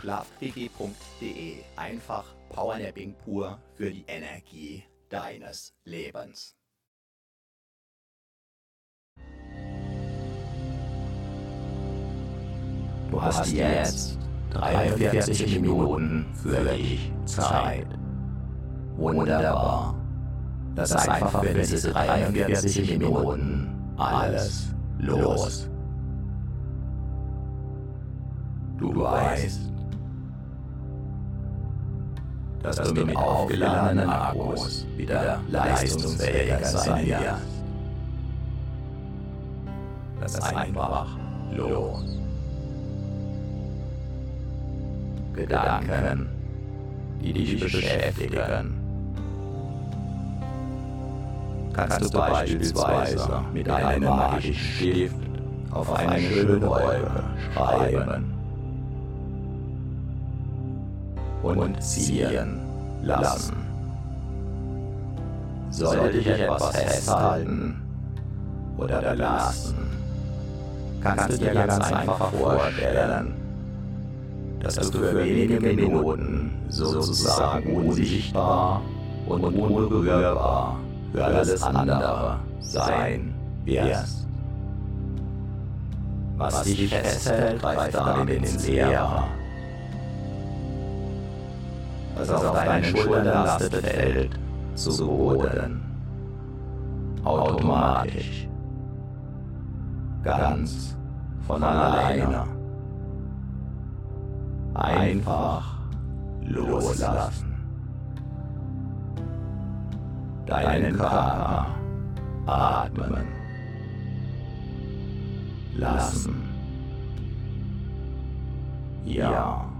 Schlafquickie.de. Einfach Powernapping pur für die Energie deines Lebens. Du hast jetzt 43 Minuten für dich Zeit. Wunderbar. Lass einfach für diese 43 Minuten alles los. Du weißt, dass du mit aufgeladenen Akkus wieder leistungsfähiger sein wirst. Lass einfach los. Gedanken, die dich beschäftigen. Kannst du beispielsweise mit einem magischen Stift auf eine schöne Wolke schreiben und ziehen lassen. Sollte dich etwas festhalten oder belasten, kannst du dir ganz einfach vorstellen, dass du für wenige Minuten sozusagen unsichtbar und unberührbar für alles andere sein wirst. Was dich festhält, greift damit ins Leere. Was auf deinen Schultern lastet, fällt zu Boden. Automatisch. Ganz von alleine einfach loslassen. Deinen Körper atmen lassen. Ja.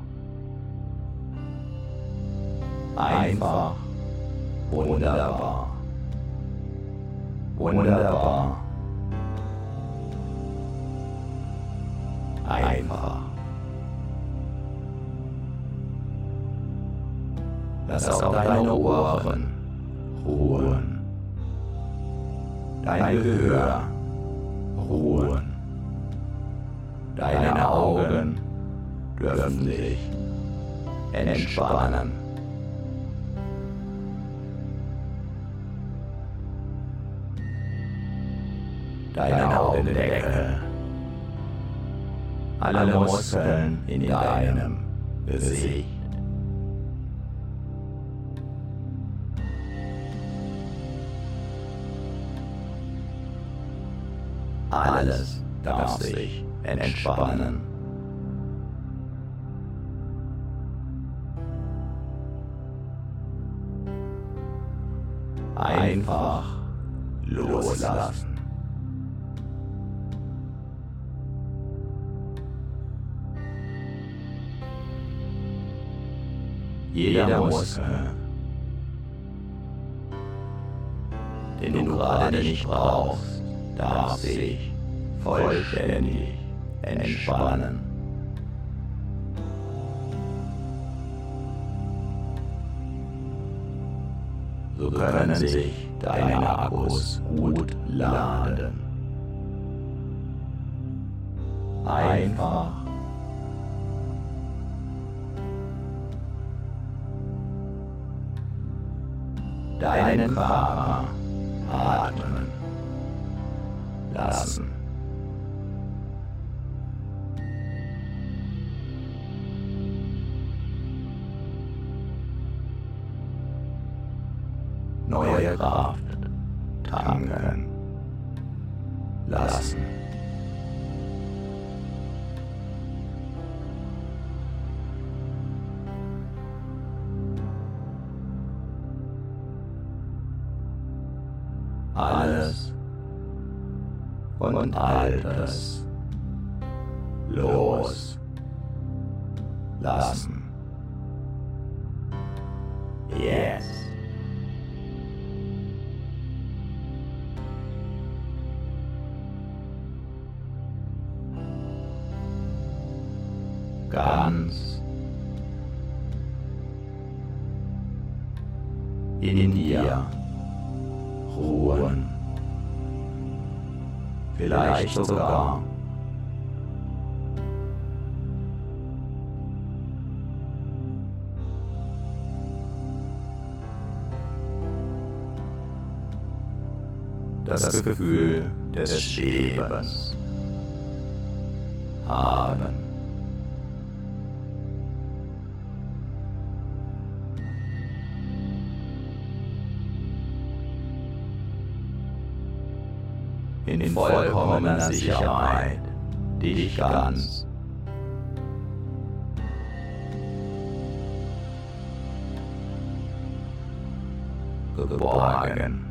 Einfach wunderbar. Wunderbar. Einfach. Lass auch deine Ohren ruhen. Dein Gehör ruhen. Deine Augen dürfen sich entspannen. Deine Augendecke. Alle Muskeln in deinem Gesicht. Alles darf sich entspannen. Einfach loslassen. Jeder Muskel, den du gerade nicht brauchst, darf sich vollständig entspannen. So können sich deine Akkus gut laden. Einfach deinen Körper atmen lassen. Neue Kraft und Vielleicht sogar. das Gefühl des Lebens in vollkommener Sicherheit. Dich ganz. Geborgen.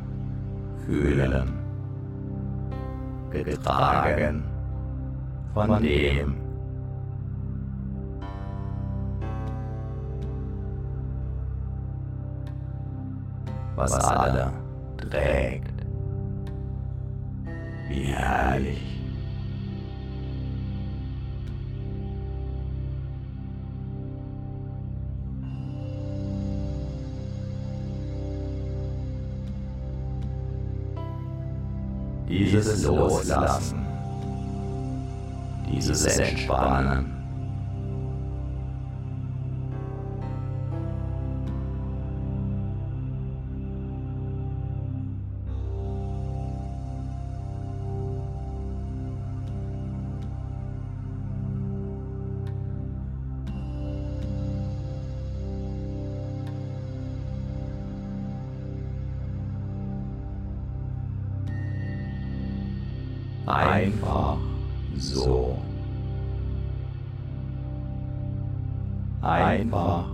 Fühlen, getragen. Von dem, was alle trägt. Wie herrlich. Dieses Loslassen, dieses Entspannen. Einfach.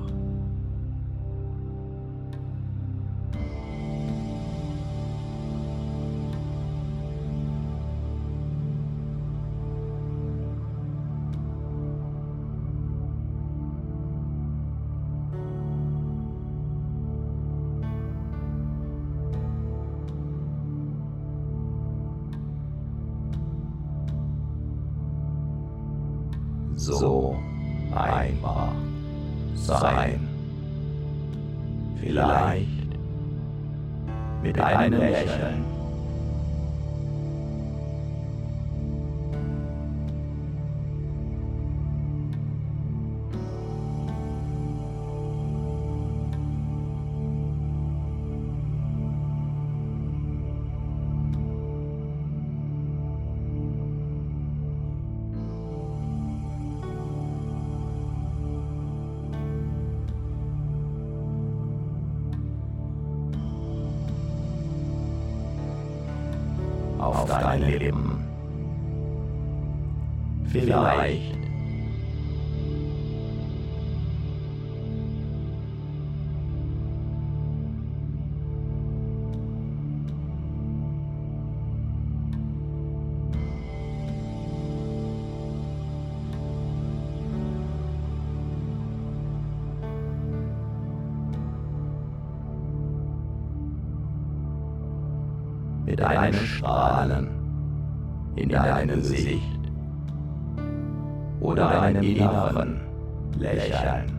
Mit einem Strahlen in deinem Gesicht oder einem inneren Lächeln.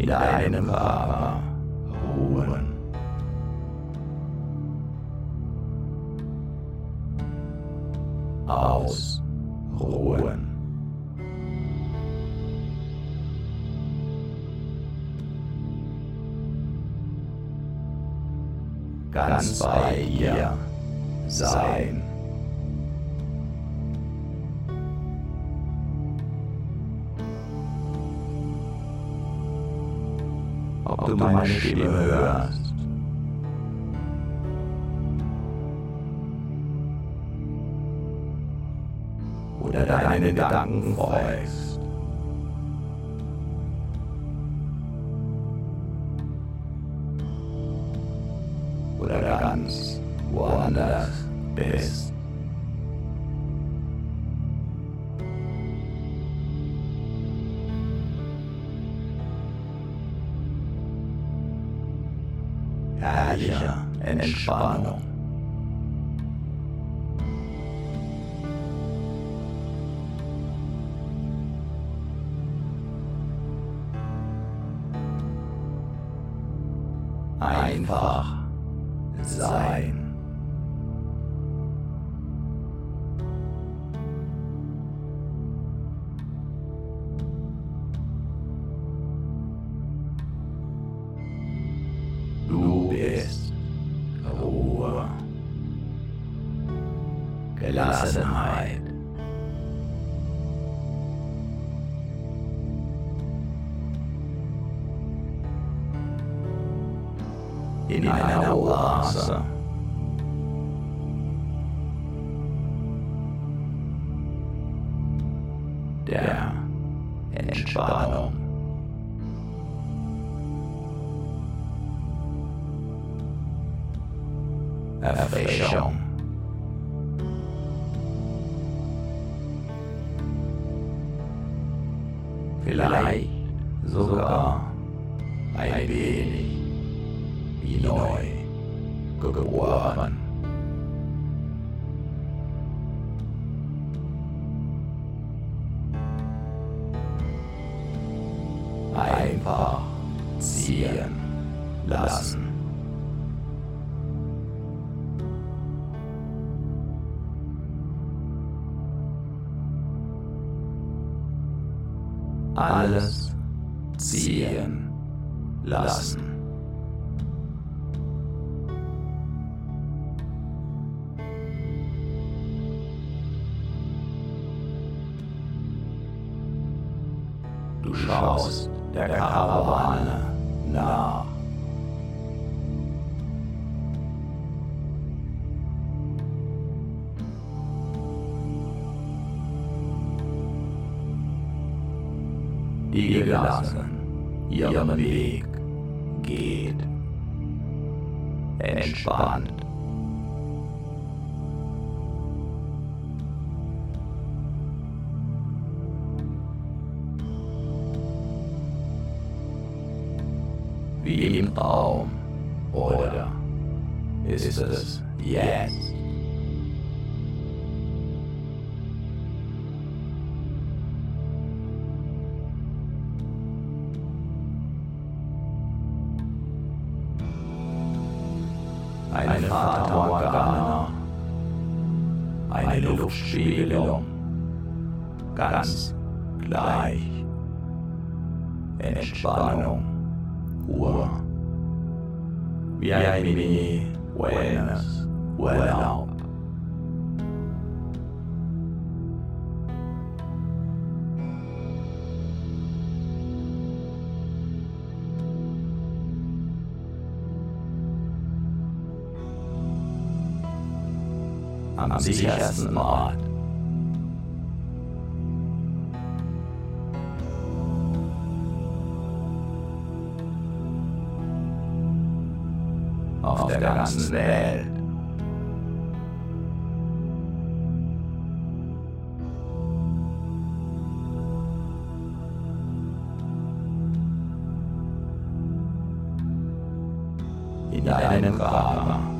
In deinem Körper ruhen. Ausruhen. Ganz bei ihr sein. Ob du meine Stimme hörst. Oder deinen Gedanken folgst. Spannung. Gelassenheit. In einer Oase. Schaust der Karawane nach. Die gelassen ihren Weg geht. Entspannt. Im Traum. Oder ist es jetzt? Am sichersten Ort. Auf der ganzen Welt. In deinem Körper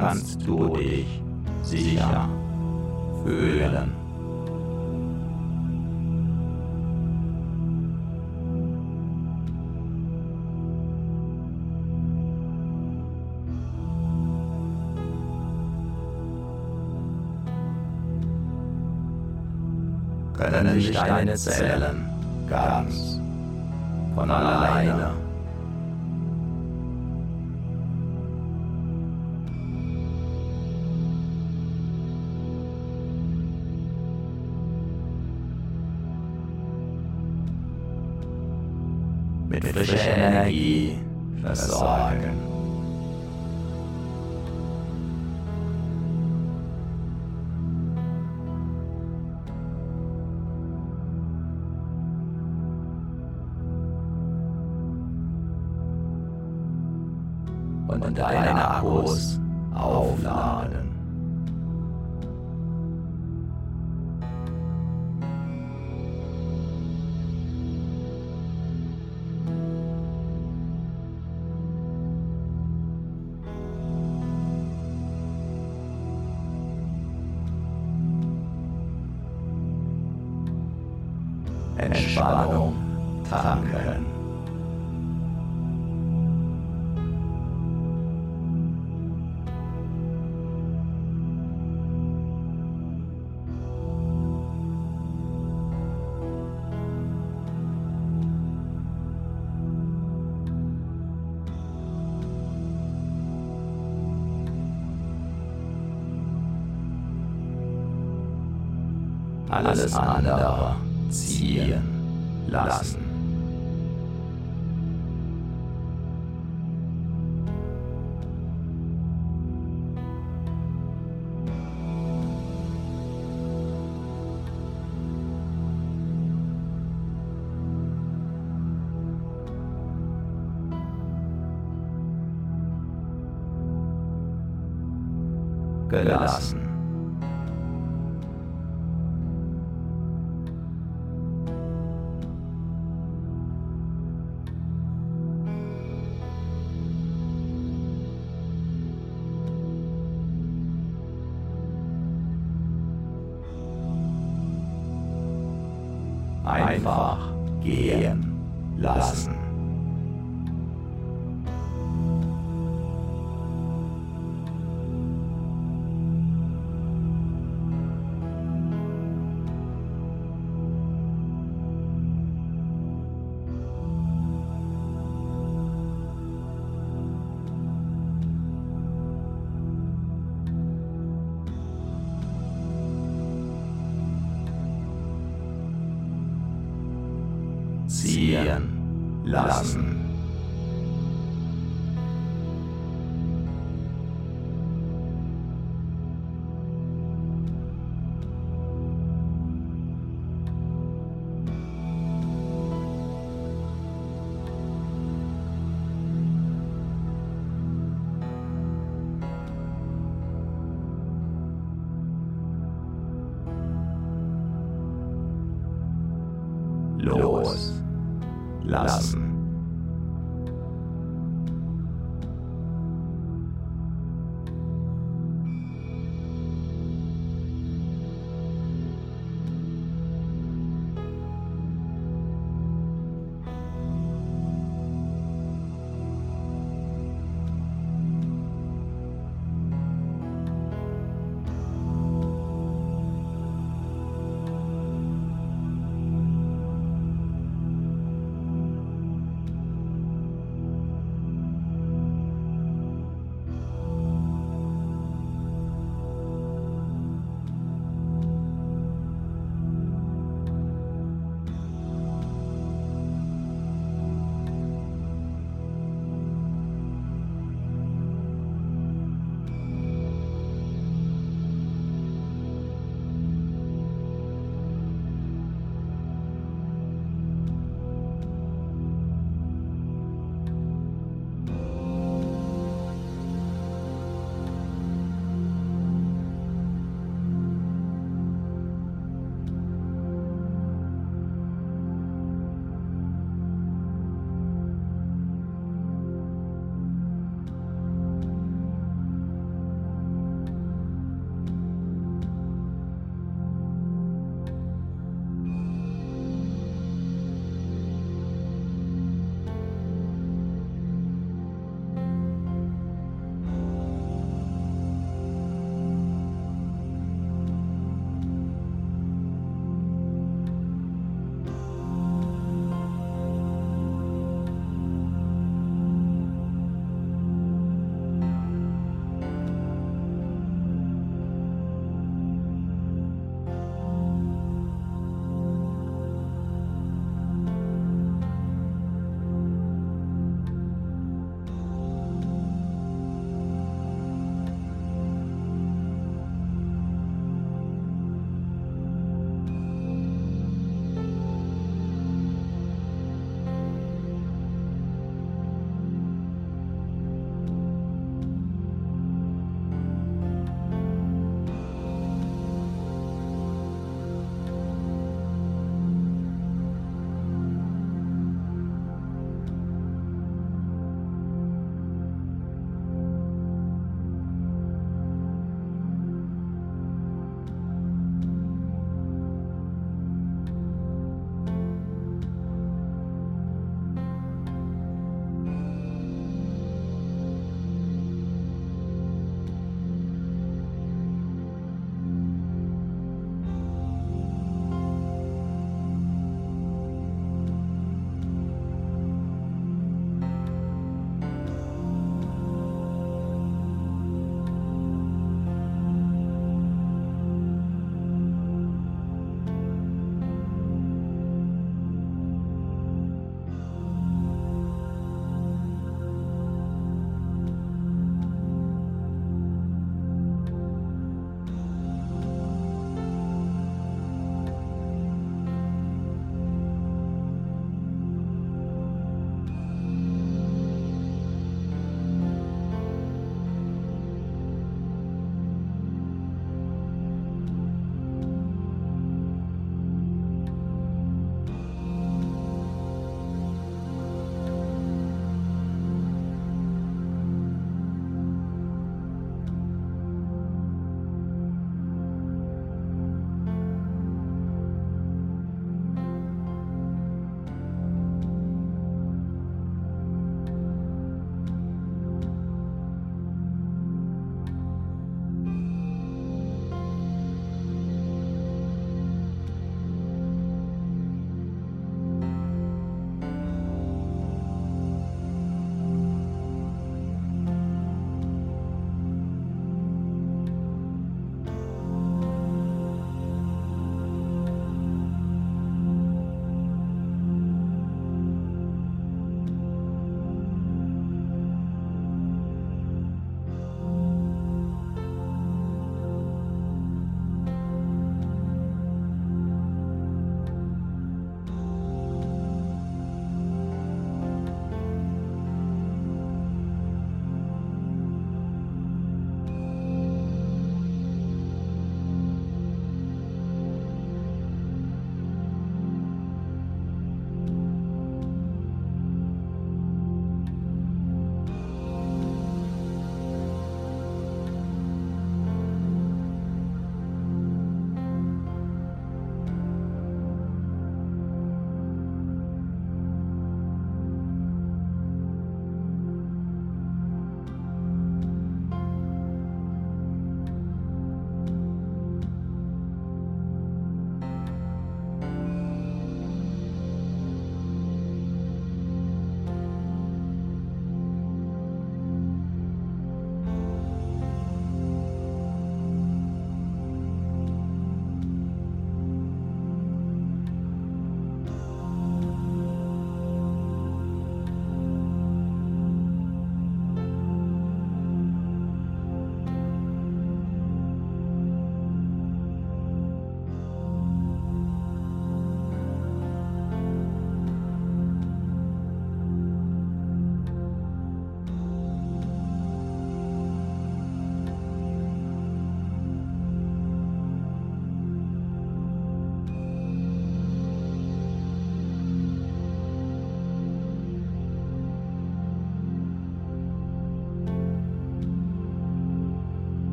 kannst du dich sicher fühlen. Können sich deine Zellen ganz von alleine mit frischer Energie versorgen. Tanken. Alles andere ziehen lassen. Lassen.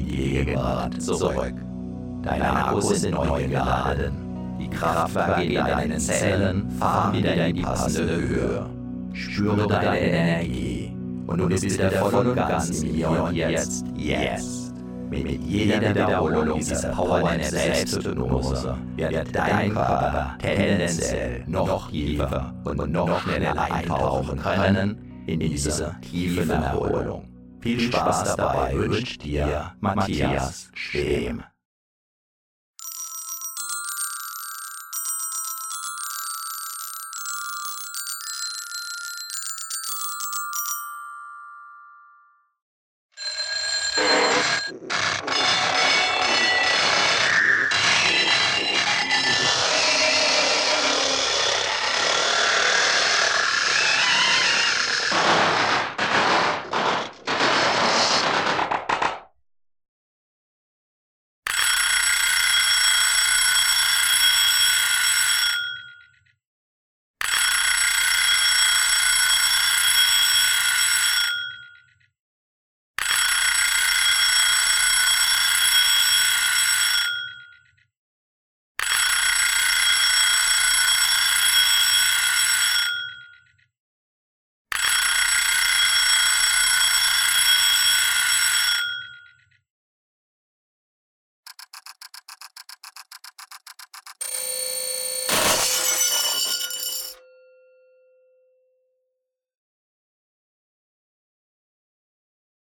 Gegenwart zurück. Deine Akkus sind neu geladen. Die Kraftwerke in deinen Zellen fahren wieder in die passende Höhe. Spüre deine Energie. Und du bist wieder voll und ganz im Hier und Jetzt. Jetzt. Mit jeder Wiederholung dieser Powernap Selbsthypnose wird dein Körper tendenziell noch tiefer und noch schneller eintauchen können in diese tiefe Erholung. Viel Spaß dabei wünscht dir Matthias Stehm.